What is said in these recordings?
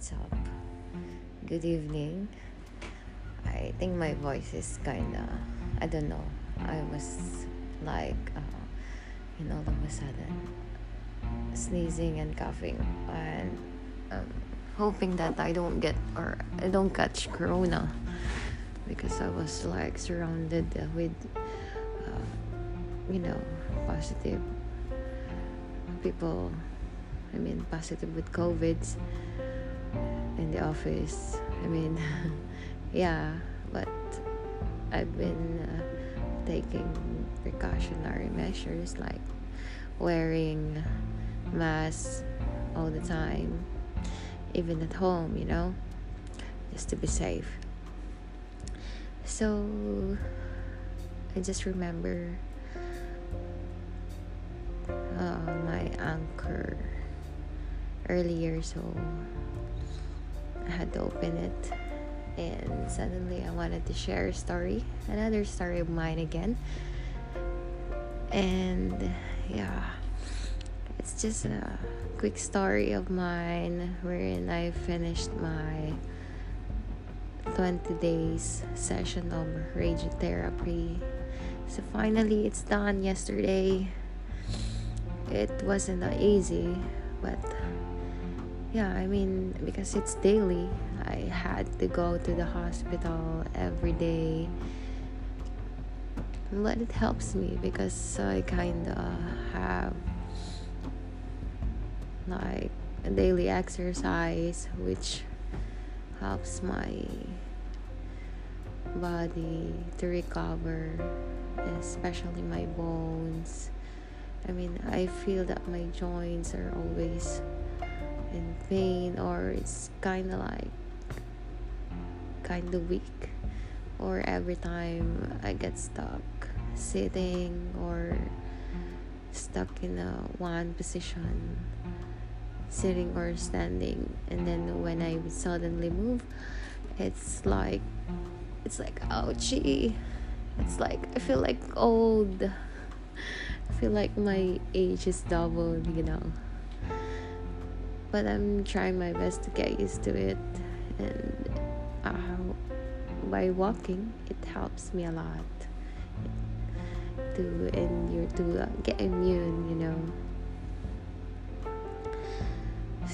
what's up? Good evening. I think my voice is kinda, I don't know. I was like, uh, you know, all of a sudden sneezing and coughing and um, hoping that I don't get or I don't catch corona because I was like surrounded with, uh, you know, positive people I mean, positive with COVID in the office. I mean, yeah, but I've been uh, taking precautionary measures like wearing masks all the time, even at home, you know, just to be safe. So I just remember uh, my anchor earlier, so Had to open it. And suddenly I wanted to share a story, another story of mine again. And yeah, it's just a quick story of mine wherein I finished my 20 days session of radiotherapy. So finally, it's done yesterday. It wasn't that easy, but yeah i mean because it's daily. I had to go to the hospital every day. But it helps me because i kind of have like a daily exercise which helps my body to recover especially my bones. I mean i feel that my joints are always in pain or it's kind of like kind of weak. Or every time I get stuck sitting or stuck in a one position sitting or standing and then when I suddenly move it's like it's like ouchie. It's like I feel like old. I feel like my age is doubled you know but I'm trying my best to get used to it and uh, by walking it helps me a lot. To endure to uh, get immune you know.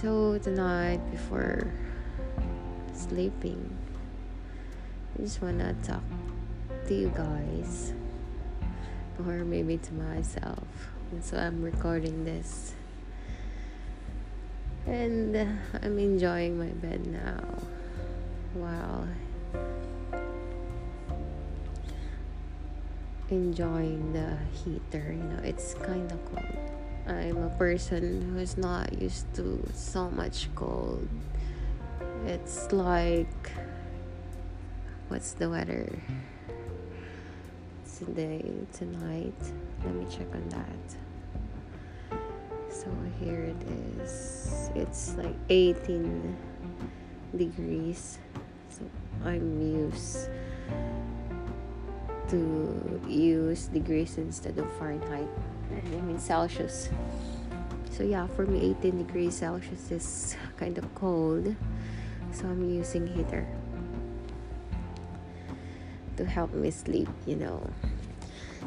So tonight before sleeping I just wanna talk to you guys or maybe to myself. And so I'm recording this and uh, I'm enjoying my bed now. Wow. Enjoying the heater, you know, it's kind of cold. I'm a person who's not used to so much cold. It's like, what's the weather? Today, tonight. Let me check on that so here it is. It's like 18 degrees. So i'm used to use degrees instead of fahrenheit i mean celsius. So yeah for me 18 degrees celsius is kind of cold. So i'm using heater to help me sleep you know.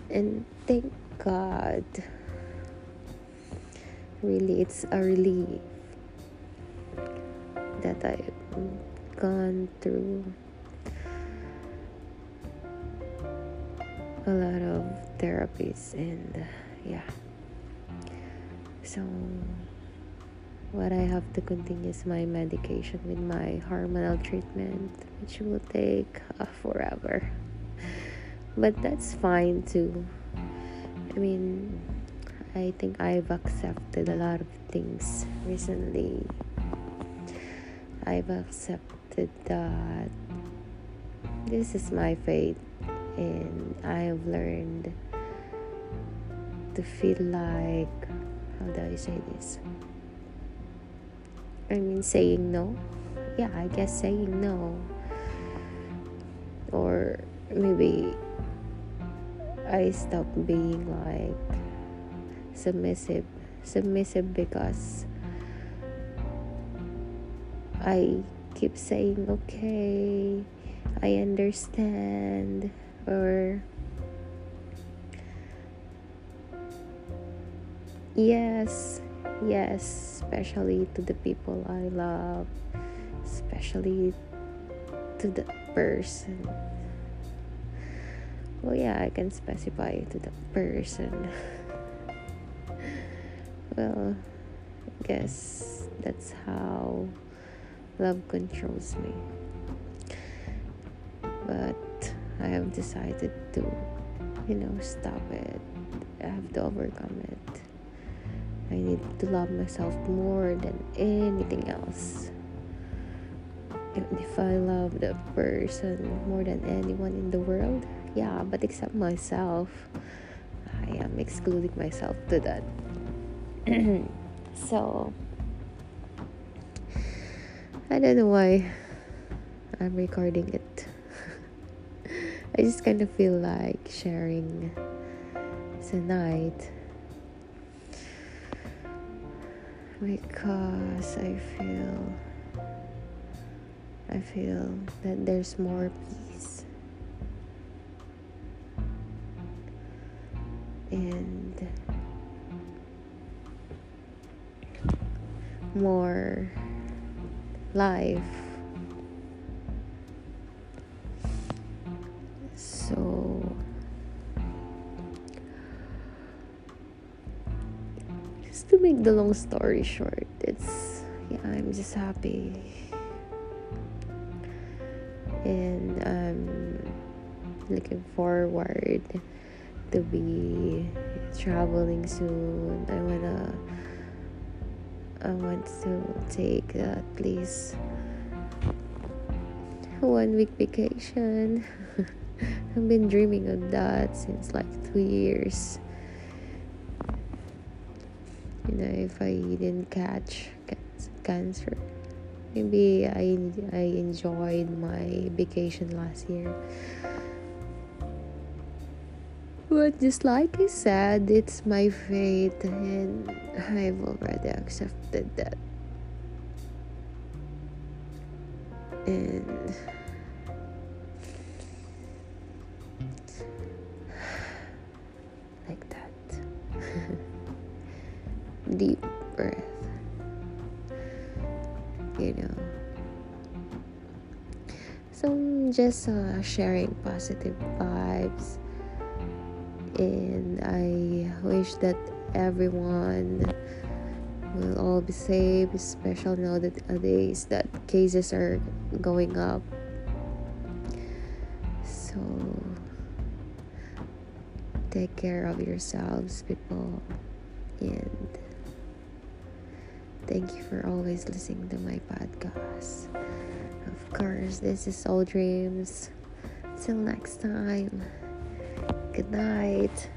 And thank god really it's a relief that I've gone through a lot of therapies and yeah. So what I have to continue is my medication with my hormonal treatment which will take uh, forever. But that's fine too. I mean I think I've accepted a lot of things recently. I've accepted that this is my fate, and I've learned to feel like how do I say this? I mean, saying no. Yeah, I guess saying no. Or maybe I stopped being like submissive submissive because I keep saying, okay, I understand, or yes, yes, especially to the people I love, especially to the person. Well, yeah, I can specify to the person. well, I guess that's how love controls me. But I have decided to, you know, stop it. I have to overcome it. I need to love myself more than anything else. Even if I love the person more than anyone in the world, yeah, but except myself, I am excluding myself to that. so, I don't know why I'm recording it. I just kind of feel like sharing tonight because I feel I feel that there's more peace and more life. So just to make the long story short it's yeah i'm just happy. And i'm looking forward to be traveling soon. I wanna i want to take at least one week vacation. I've been dreaming of that since like two years. You know if i didn't catch cancer maybe i i enjoyed my vacation last year but just like i said it's my fate and i've already accepted that and like that deep breath. You know. So just uh, sharing positive vibes, and I wish that everyone will all be safe, especially now that nowadays that cases are going up. So take care of yourselves, people, and Thank you for always listening to my podcast. Of course, this is All Dreams. Till next time. Good night.